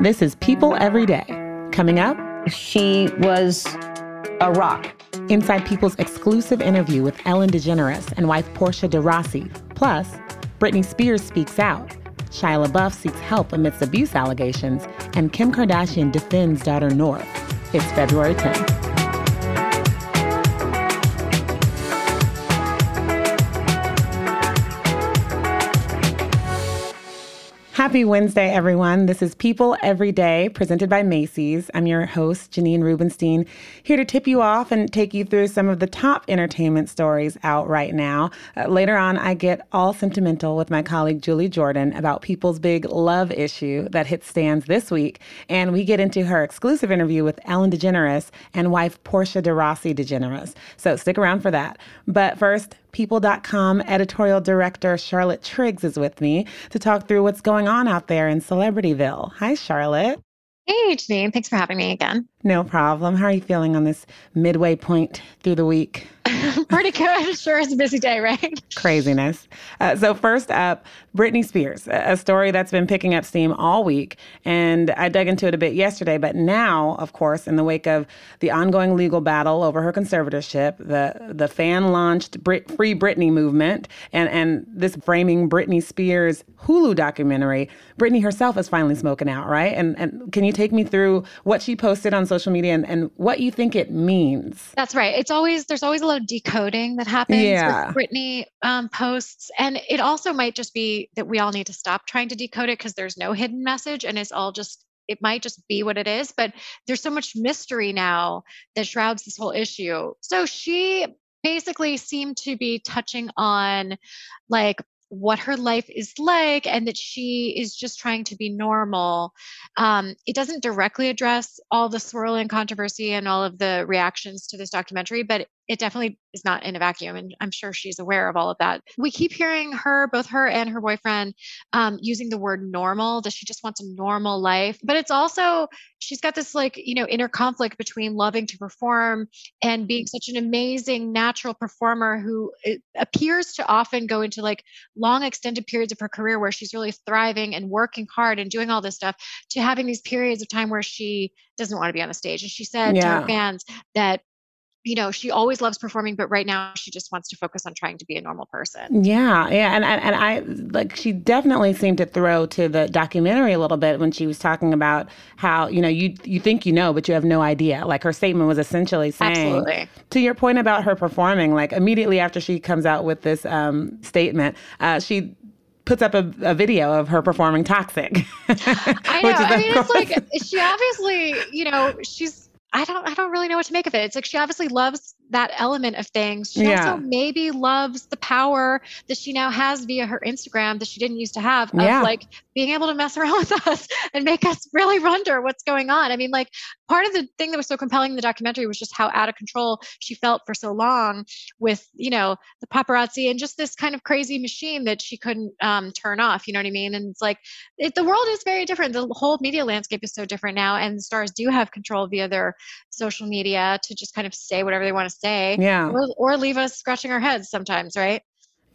This is People Every Day. Coming up, she was a rock. Inside People's exclusive interview with Ellen DeGeneres and wife Portia de Rossi. Plus, Britney Spears speaks out. Shia LaBeouf seeks help amidst abuse allegations, and Kim Kardashian defends daughter North. It's February 10th. Happy Wednesday, everyone. This is People Every Day, presented by Macy's. I'm your host, Janine Rubenstein, here to tip you off and take you through some of the top entertainment stories out right now. Uh, later on, I get all sentimental with my colleague Julie Jordan about People's big love issue that hit stands this week. And we get into her exclusive interview with Ellen DeGeneres and wife Portia de Rossi DeGeneres. So stick around for that. But first, People.com editorial director Charlotte Triggs is with me to talk through what's going on out there in Celebrityville. Hi, Charlotte. Hey, Janine. Thanks for having me again. No problem. How are you feeling on this midway point through the week? Pretty good. Sure, it's a busy day, right? Craziness. Uh, so, first up, Britney Spears, a story that's been picking up steam all week. And I dug into it a bit yesterday. But now, of course, in the wake of the ongoing legal battle over her conservatorship, the, the fan launched Brit- Free Britney movement, and, and this framing Britney Spears Hulu documentary, Britney herself is finally smoking out, right? And, and can you take me through what she posted on social media and, and what you think it means? That's right. It's always, there's always a decoding that happens yeah. with Britney um, posts. And it also might just be that we all need to stop trying to decode it because there's no hidden message and it's all just it might just be what it is, but there's so much mystery now that shrouds this whole issue. So she basically seemed to be touching on like what her life is like and that she is just trying to be normal. Um, it doesn't directly address all the swirling controversy and all of the reactions to this documentary, but it definitely is not in a vacuum and i'm sure she's aware of all of that we keep hearing her both her and her boyfriend um, using the word normal that she just wants a normal life but it's also she's got this like you know inner conflict between loving to perform and being such an amazing natural performer who appears to often go into like long extended periods of her career where she's really thriving and working hard and doing all this stuff to having these periods of time where she doesn't want to be on the stage and she said yeah. to her fans that you know she always loves performing but right now she just wants to focus on trying to be a normal person. Yeah yeah and, and and i like she definitely seemed to throw to the documentary a little bit when she was talking about how you know you you think you know but you have no idea. Like her statement was essentially saying Absolutely. to your point about her performing like immediately after she comes out with this um, statement uh, she puts up a, a, video of her performing toxic i know i mean it's like she obviously you know she's I don't I don't really know what to make of it. It's like she obviously loves that element of things. She yeah. also maybe loves the power that she now has via her Instagram that she didn't used to have of yeah. like being able to mess around with us and make us really wonder what's going on. I mean, like part of the thing that was so compelling in the documentary was just how out of control she felt for so long with, you know, the paparazzi and just this kind of crazy machine that she couldn't um, turn off. You know what I mean? And it's like it, the world is very different. The whole media landscape is so different now, and stars do have control via their social media to just kind of say whatever they want to say. Yeah. Or, or leave us scratching our heads sometimes, right?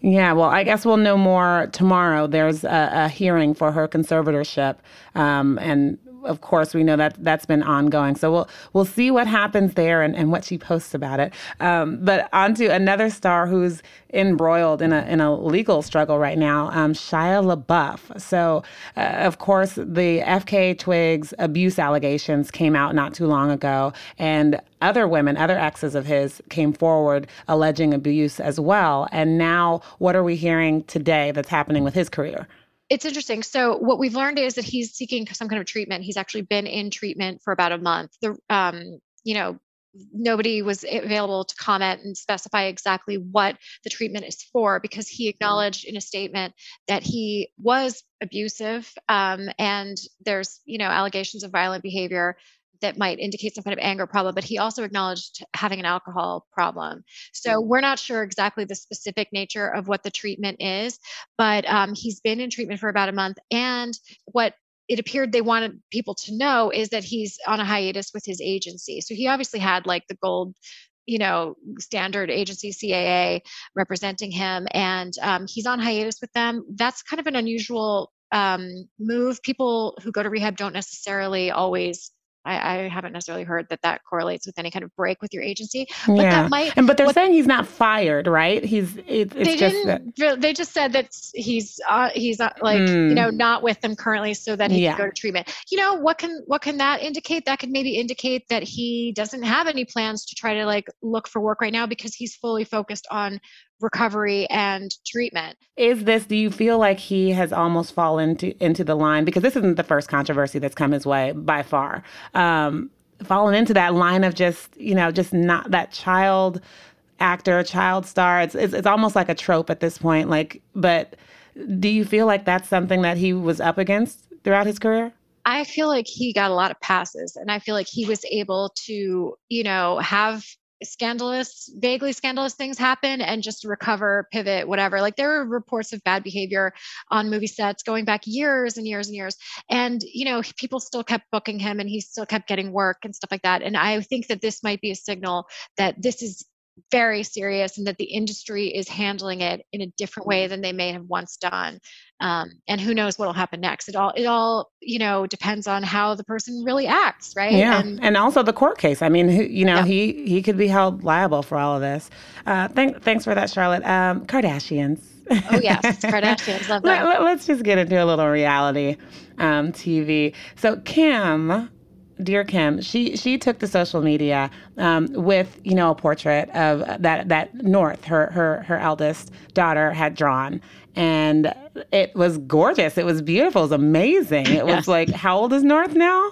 Yeah, well, I guess we'll know more tomorrow. There's a, a hearing for her conservatorship, um, and of course, we know that that's been ongoing. So we'll we'll see what happens there and, and what she posts about it. Um, but on to another star who's embroiled in a in a legal struggle right now, um, Shia LaBeouf. So, uh, of course, the FKA Twigs abuse allegations came out not too long ago, and other women, other exes of his, came forward alleging abuse as well. And now, what are we hearing today that's happening with his career? It's interesting. So what we've learned is that he's seeking some kind of treatment. He's actually been in treatment for about a month. The um, you know, nobody was available to comment and specify exactly what the treatment is for because he acknowledged in a statement that he was abusive um, and there's you know allegations of violent behavior that might indicate some kind of anger problem, but he also acknowledged having an alcohol problem. So mm. we're not sure exactly the specific nature of what the treatment is, but um, he's been in treatment for about a month. And what it appeared they wanted people to know is that he's on a hiatus with his agency. So he obviously had like the gold you know standard agency caa representing him and um, he's on hiatus with them that's kind of an unusual um, move. People who go to rehab don't necessarily always I, I, haven't necessarily heard that that correlates with any kind of break with your agency. But yeah. that might. And but they're what, saying he's not fired, right? He's. It, they didn't. That, they just said that he's uh, he's uh, like mm. you know hmm. not with them currently, so that he yeah. can go to treatment. You know what can what can that indicate? That could maybe indicate that he doesn't have any plans to try to like look for work right now because he's fully focused on recovery and treatment. Is this do you feel like he has almost fallen into into the line because this isn't the first controversy that's come his way by far. Um fallen into that line of just, you know, just not that child actor, child star. It's, it's it's almost like a trope at this point like but do you feel like that's something that he was up against throughout his career? I feel like he got a lot of passes and I feel like he was able to, you know, have scandalous, vaguely scandalous things happen and just recover, pivot, whatever. Like there were reports of bad behavior on movie sets going back years and years and years. And, you know, people still kept booking him and he still kept getting work and stuff like that. And I think that this might be a signal that this is very serious and that the industry is handling it in a different way than they may have once done um, and who knows what will happen next. It all it all you know depends on how the person really acts right? Yeah and, and also the court case. I mean you know yeah. he he could be held liable for all of this. Uh, thank, thanks for that charlotte. Um, kardashians. Oh yes. Kardashians love that Let, us just get into a little reality um, tv so kim dear Kim, she she took to social media um, with you know a portrait of that that North, her her her eldest daughter, had drawn, and it was gorgeous. It was beautiful. It was amazing. It was like, how old is North now?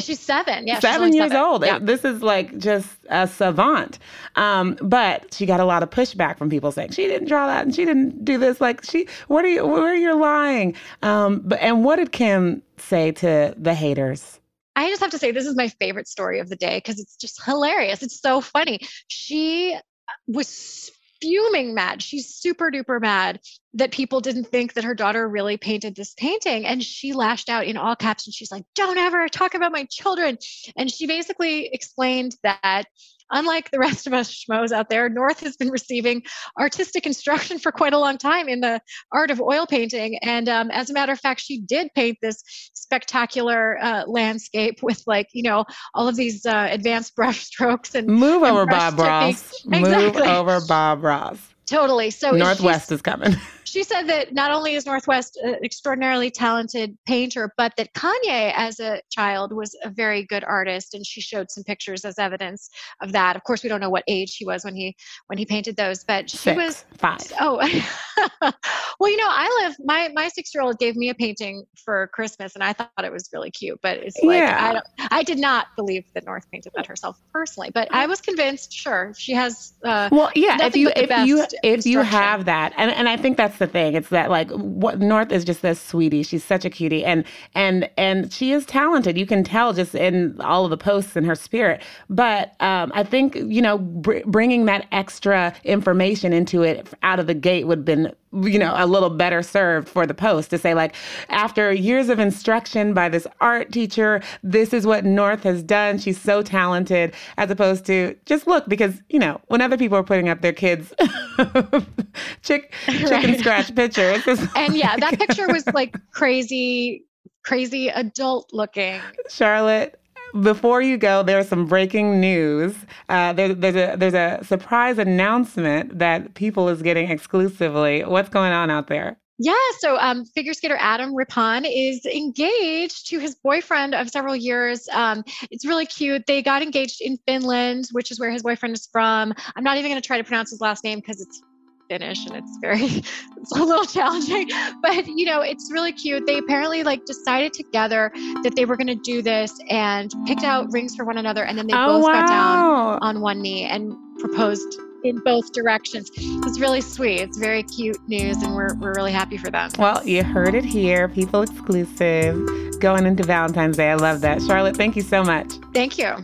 She's seven? Yeah, seven years seven. old. Yeah. This is like just a savant. Um, but she got a lot of pushback from people saying she didn't draw that and she didn't do this. Like she, what are you? Where are you're lying? Um, but and what did Kim say to the haters? I just have to say, this is my favorite story of the day because it's just hilarious. It's so funny. She uh, was fuming mad. She's super duper mad that people didn't think that her daughter really painted this painting. And she lashed out in all caps and she's like, Don't ever talk about my children. And she basically explained that unlike the rest of us schmoes out there, North has been receiving artistic instruction for quite a long time in the art of oil painting. And um, as a matter of fact, she did paint this spectacular uh, landscape with like, you know, all of these uh, advanced brush strokes and move over Bob Ross. Exactly. Move over Bob Ross. Totally. So North West is coming. she said that not only is North West an extraordinarily talented painter, but that Kanye, as a child, was a very good artist, and she showed some pictures as evidence of that. Of course, we don't know what age he was when he when he painted those, but she Six, was five. Oh, well, you know, I live. My my six year old gave me a painting for Christmas, and I thought it was really cute. But it's like yeah. I don't. I did not believe that North painted that herself personally, but I was convinced. Sure, she has. Uh, well, yeah. If you if you if you have that, and and I think that's the thing. It's that like what North is just this sweetie. She's such a cutie, and and and she is talented. You can tell just in all of the posts and her spirit. But um, I think you know br- bringing that extra information into it out of the gate would have been you know a little better served for the post to say like after years of instruction by this art teacher this is what north has done she's so talented as opposed to just look because you know when other people are putting up their kids chick chicken right. scratch pictures and yeah that picture was like crazy crazy adult looking charlotte before you go, there's some breaking news. Uh, there, there's a there's a surprise announcement that People is getting exclusively. What's going on out there? Yeah, so um, figure skater Adam Rippon is engaged to his boyfriend of several years. Um, it's really cute. They got engaged in Finland, which is where his boyfriend is from. I'm not even going to try to pronounce his last name because it's Finnish and it's very it's a little challenging but you know it's really cute they apparently like decided together that they were going to do this and picked out rings for one another and then they oh, both wow. got down on one knee and proposed in both directions. It's really sweet. It's very cute news, and we're, we're really happy for them. Well, you heard it here. People exclusive going into Valentine's Day. I love that. Charlotte, thank you so much. Thank you.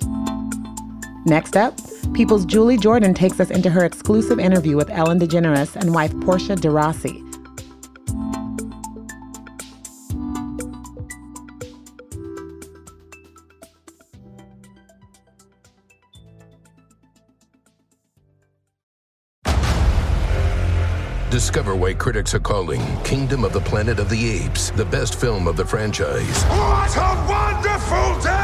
Next up, People's Julie Jordan takes us into her exclusive interview with Ellen DeGeneres and wife Portia de Rossi. Discover why critics are calling Kingdom of the Planet of the Apes the best film of the franchise. What a wonderful day!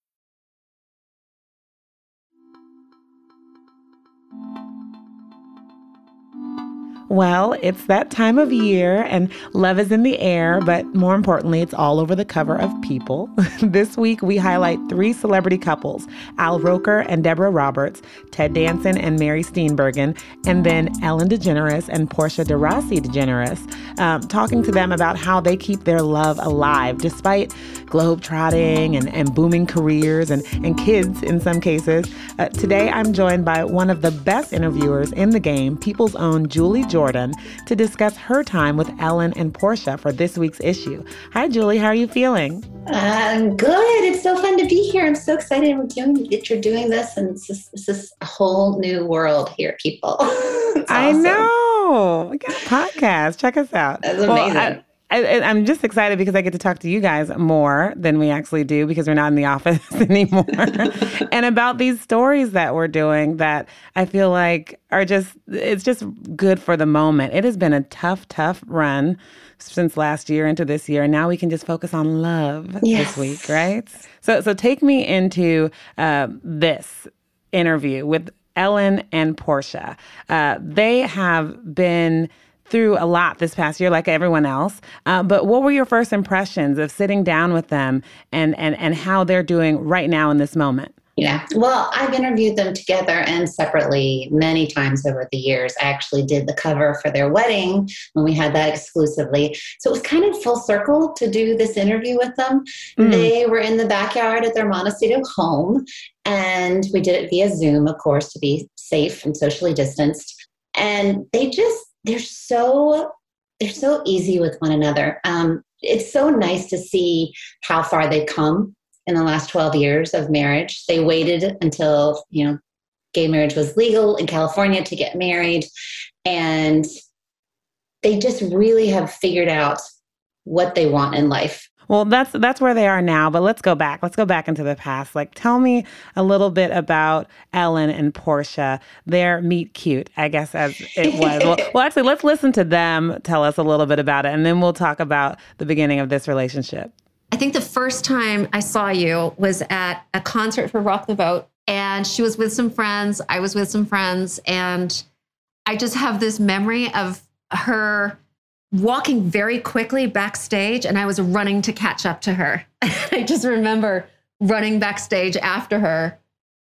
Well, it's that time of year and love is in the air, but more importantly, it's all over the cover of People. this week, we highlight three celebrity couples Al Roker and Deborah Roberts, Ted Danson and Mary Steenburgen, and then Ellen DeGeneres and Portia de Rossi DeGeneres, um, talking to them about how they keep their love alive despite globetrotting and, and booming careers and, and kids in some cases. Uh, today, I'm joined by one of the best interviewers in the game, People's own Julie Jordan. To discuss her time with Ellen and Portia for this week's issue. Hi, Julie. How are you feeling? I'm good. It's so fun to be here. I'm so excited we're doing, that you're doing this, and this is, this is a whole new world here, people. I know. We got a podcast. Check us out. That's amazing. Well, I, am just excited because I get to talk to you guys more than we actually do because we're not in the office anymore. and about these stories that we're doing that I feel like are just, it's just good for the moment. It has been a tough, tough run since last year into this year. And now we can just focus on love yes. this week, right? So, so take me into uh, this interview with Ellen and Portia. Uh, they have been through a lot this past year, like everyone else. Uh, but what were your first impressions of sitting down with them and, and, and how they're doing right now in this moment? Yeah, well, I've interviewed them together and separately many times over the years. I actually did the cover for their wedding when we had that exclusively. So it was kind of full circle to do this interview with them. Mm. They were in the backyard at their Montecito home, and we did it via Zoom, of course, to be safe and socially distanced. And they just they're so they're so easy with one another. Um, it's so nice to see how far they've come in the last 12 years of marriage. They waited until, you know, gay marriage was legal in California to get married. And they just really have figured out what they want in life. Well, that's that's where they are now, but let's go back. Let's go back into the past. Like tell me a little bit about Ellen and Portia. Their meet cute, I guess as it was. well, well, actually, let's listen to them tell us a little bit about it and then we'll talk about the beginning of this relationship. I think the first time I saw you was at a concert for Rock the Vote and she was with some friends, I was with some friends and I just have this memory of her walking very quickly backstage and I was running to catch up to her. I just remember running backstage after her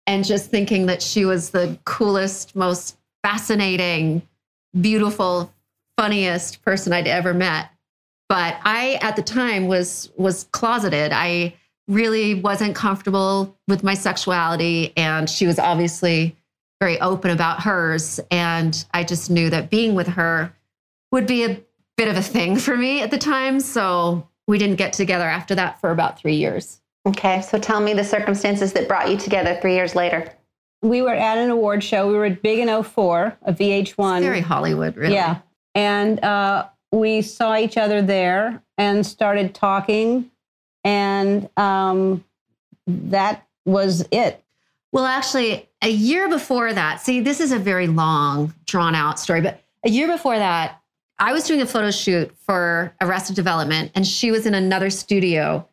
and just thinking that she was the coolest, most fascinating, beautiful, funniest person I'd ever met. But I at the time was was closeted. I really wasn't comfortable with my sexuality and she was obviously very open about hers and I just knew that being with her would be a bit of a thing for me at the time. So we didn't get together after that for about three years. Okay. So tell me the circumstances that brought you together three years later. We were at an award show. We were at Big in 04, a VH1. It's very Hollywood, really. Yeah. And uh, we saw each other there and started talking. And um, that was it. Well, actually, a year before that, see, this is a very long, drawn out story, but a year before that, I was doing a photo shoot for Arrested Development, and she was in another studio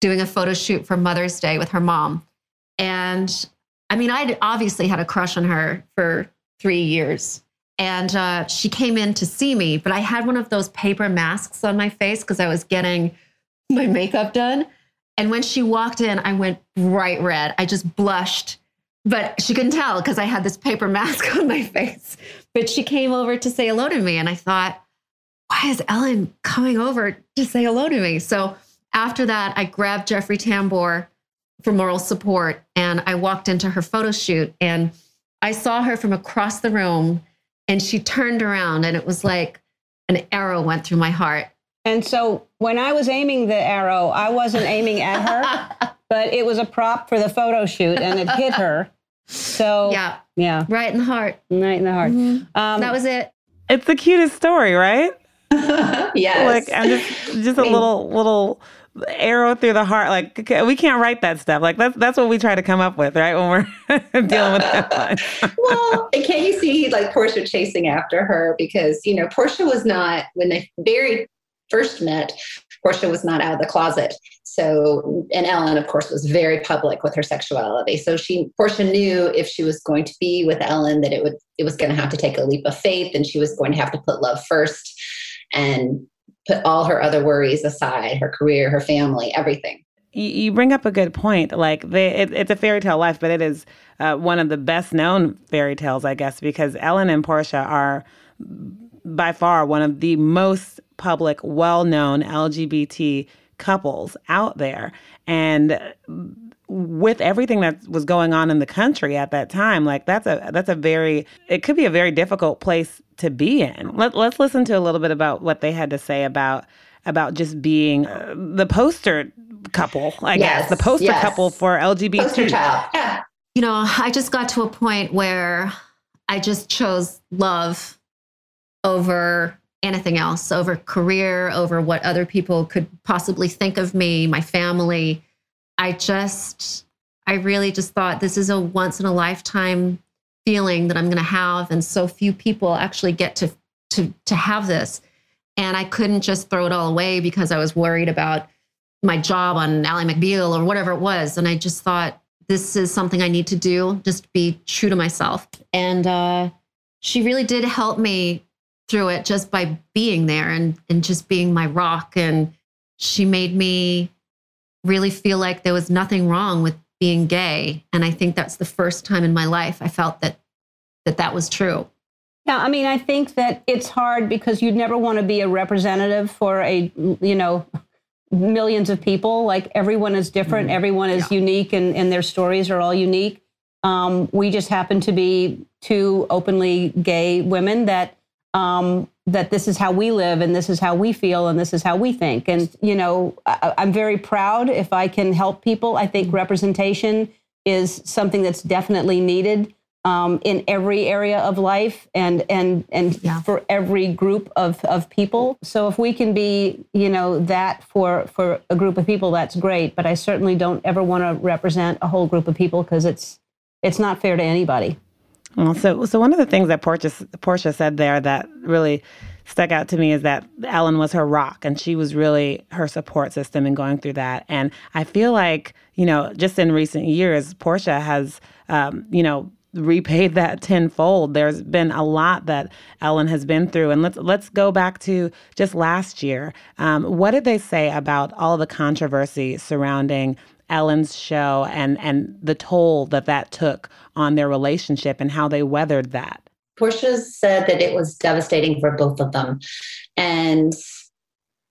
doing a photo shoot for Mother's Day with her mom. And I mean, I'd obviously had a crush on her for three years. And uh, she came in to see me, but I had one of those paper masks on my face because I was getting my makeup done. And when she walked in, I went bright red. I just blushed but she couldn't tell because I had this paper mask on my face. But she came over to say hello to me. And I thought, why is Ellen coming over to say hello to me? So after that, I grabbed Jeffrey Tambor for moral support and I walked into her photo shoot and I saw her from across the room and she turned around and it was like an arrow went through my heart. And so when I was aiming the arrow, I wasn't aiming at her, but it was a prop for the photo shoot and it hit her. So yeah, yeah, right in the heart, right in the heart. Mm-hmm. Um, that was it. It's the cutest story, right? yes. Like and just just a little little arrow through the heart. Like we can't write that stuff. Like that's that's what we try to come up with, right? When we're dealing with that. well, and can you see like Portia chasing after her because you know Portia was not when they very first met. Portia was not out of the closet. So, and Ellen, of course, was very public with her sexuality. So she, Portia knew if she was going to be with Ellen, that it would, it was going to have to take a leap of faith, and she was going to have to put love first, and put all her other worries aside, her career, her family, everything. You, bring up a good point. Like they, it, it's a fairy tale life, but it is uh, one of the best known fairy tales, I guess, because Ellen and Portia are by far one of the most public, well known LGBT couples out there. And with everything that was going on in the country at that time, like that's a that's a very it could be a very difficult place to be in. Let, let's listen to a little bit about what they had to say about about just being uh, the poster couple, I yes, guess, the poster yes. couple for LGBT. Poster child. Yeah. You know, I just got to a point where I just chose love over anything else, over career, over what other people could possibly think of me, my family. I just, I really just thought this is a once in a lifetime feeling that I'm going to have, and so few people actually get to to to have this. And I couldn't just throw it all away because I was worried about my job on Ally McBeal or whatever it was. And I just thought this is something I need to do, just be true to myself. And uh, she really did help me through it just by being there and and just being my rock. And she made me really feel like there was nothing wrong with being gay. And I think that's the first time in my life I felt that that that was true. Yeah, I mean, I think that it's hard because you'd never want to be a representative for a, you know, millions of people. Like everyone is different, mm-hmm. everyone is yeah. unique, and, and their stories are all unique. Um, we just happen to be two openly gay women that um, that this is how we live and this is how we feel and this is how we think. And, you know, I, am very proud if I can help people. I think representation is something that's definitely needed um, in every area of life and and and yeah. for every group of, of people. So if we can be, you know, that for for a group of people, that's great. But I certainly don't ever want to represent a whole group of people because it's it's not fair to anybody. Well, so so one of the things that Portia Portia said there that really stuck out to me is that Ellen was her rock and she was really her support system in going through that. And I feel like you know, just in recent years, Portia has um, you know repaid that tenfold. There's been a lot that Ellen has been through, and let's let's go back to just last year. Um, what did they say about all the controversy surrounding Ellen's show and and the toll that that took on their relationship and how they weathered that. Portia said that it was devastating for both of them, and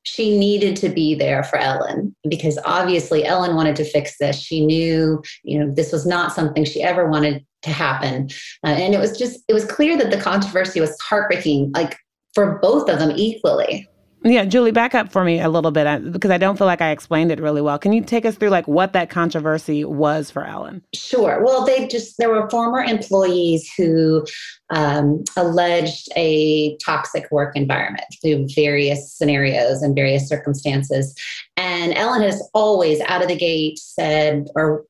she needed to be there for Ellen because obviously Ellen wanted to fix this. She knew, you know, this was not something she ever wanted to happen, uh, and it was just it was clear that the controversy was heartbreaking, like for both of them equally. Yeah, Julie, back up for me a little bit because I don't feel like I explained it really well. Can you take us through like what that controversy was for Ellen? Sure. Well, they just there were former employees who um, alleged a toxic work environment through various scenarios and various circumstances, and Ellen has always out of the gate said or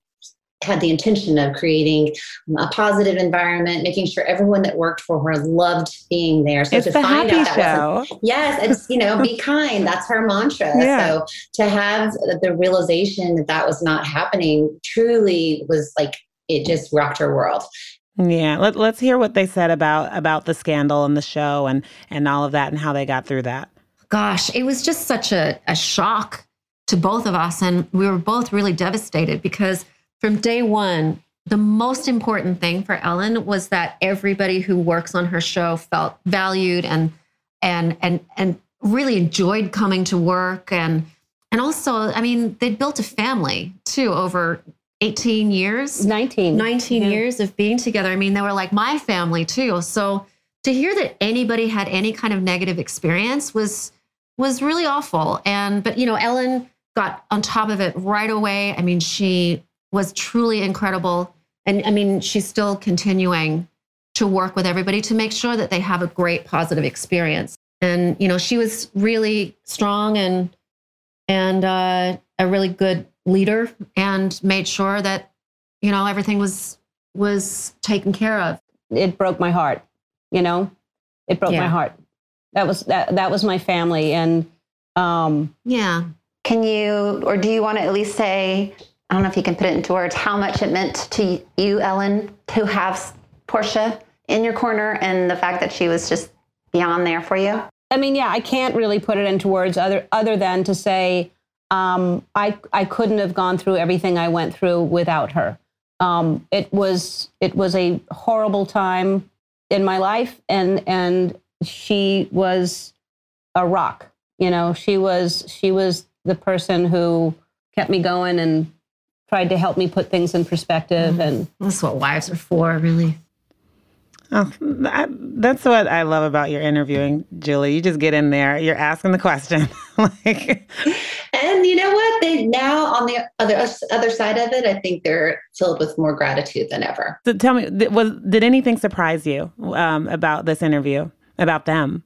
had the intention of creating um, a positive environment, making sure everyone that worked for her loved being there. So it's to the find happy out show. yes, it's you know, be kind. That's her mantra. Yeah. So to have the realization that that was not happening truly was like it just rocked her world. Yeah, Let, let's hear what they said about about the scandal and the show and and all of that and how they got through that. Gosh, it was just such a, a shock to both of us, and we were both really devastated because from day one, the most important thing for Ellen was that everybody who works on her show felt valued and and and and really enjoyed coming to work. And and also I mean they built a family too over 18 years. 19 19 Yeah. years of being together. I mean they were like my family too. So to hear that anybody had any kind of negative experience was was really awful. And but you know Ellen got on top of it right away. I mean she was truly incredible. And I mean she's still continuing to work with everybody to make sure that they have a great positive experience. And you know she was really strong and and uh, a really good leader and made sure that you know everything was was taken care of. It broke my heart you know? It broke Yeah. my heart. That was that that was my family. And um yeah. Can you, or do you want to at least say, I don't know if you can put it into words, how much it meant to you, Ellen, to have Portia in your corner and the fact that she was just beyond there for you? I mean, yeah, I can't really put it into words other other than to say um, I I couldn't have gone through everything I went through without her. Um, it was it was a horrible time in my life, and and she was a rock. You know, she was she was the person who kept me going and tried to help me put things in perspective. And that's what wives are for, really. Oh, that, that's what I love about your interviewing, Julie. You just get in there, you're asking the question. like, And you know what? They now on the other other side of it, I think they're filled with more gratitude than ever. so tell me, th- was did anything surprise you um, about this interview, about them?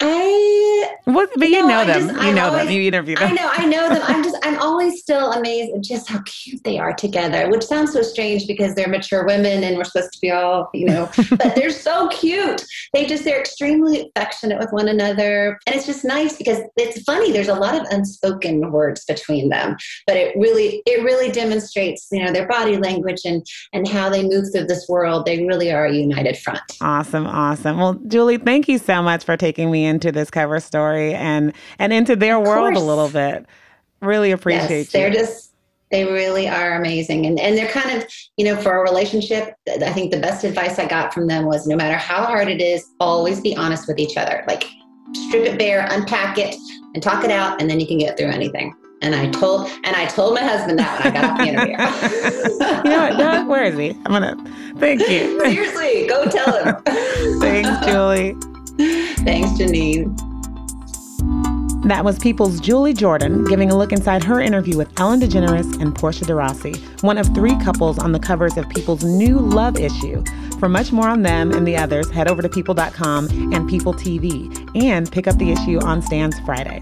I What, but you No, know I them. just- you I know them. You interview them. I know, I know them. I'm just, I'm always still amazed at just how cute they are together, which sounds so strange because they're mature women and we're supposed to be all, you know, but they're so cute. They just, they're extremely affectionate with one another. And it's just nice because it's funny. There's a lot of unspoken words between them, but it really, it really demonstrates, you know, their body language and, and how they move through this world. They really are a united front. Awesome, awesome. Well, Julie, thank you so much for taking me into this cover story and and into their world a little bit. Really appreciate yes, you. they're just they really are amazing and and they're kind of you know for a relationship i think the best advice i got from them was no matter how hard it is always be honest with each other like strip it bare unpack it and talk it out and then you can get through anything and i told and i told my husband that when i got off the interview you know what, Doug? Where is he? I'm gonna thank you. seriously go tell him Thanks, Julie. thanks janine That was People's Julie Jordan giving a look inside her interview with Ellen DeGeneres and Portia de Rossi, one of three couples on the covers of People's new love issue. For much more on them and the others, head over to people.com and People TV and pick up the issue on Stands Friday.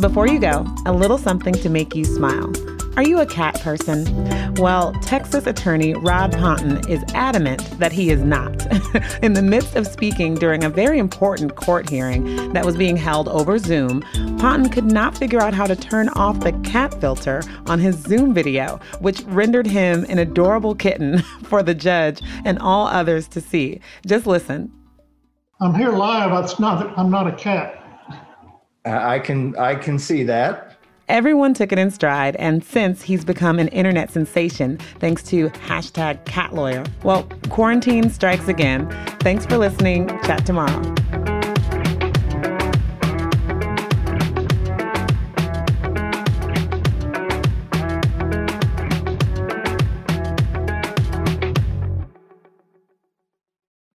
Before you go, a little something to make you smile. Are you a cat person? Well, Texas attorney Rod Ponton is adamant that he is not. In the midst of speaking during a very important court hearing that was being held over Zoom, Ponton could not figure out how to turn off the cat filter on his Zoom video, which rendered him an adorable kitten for the judge and all others to see. Just listen. I'm here live. It's not. I'm not a cat. I can I can see that. Everyone took it in stride, and since he's become an internet sensation thanks to hashtag cat lawyer. Well, quarantine strikes again. Thanks for listening. Chat tomorrow.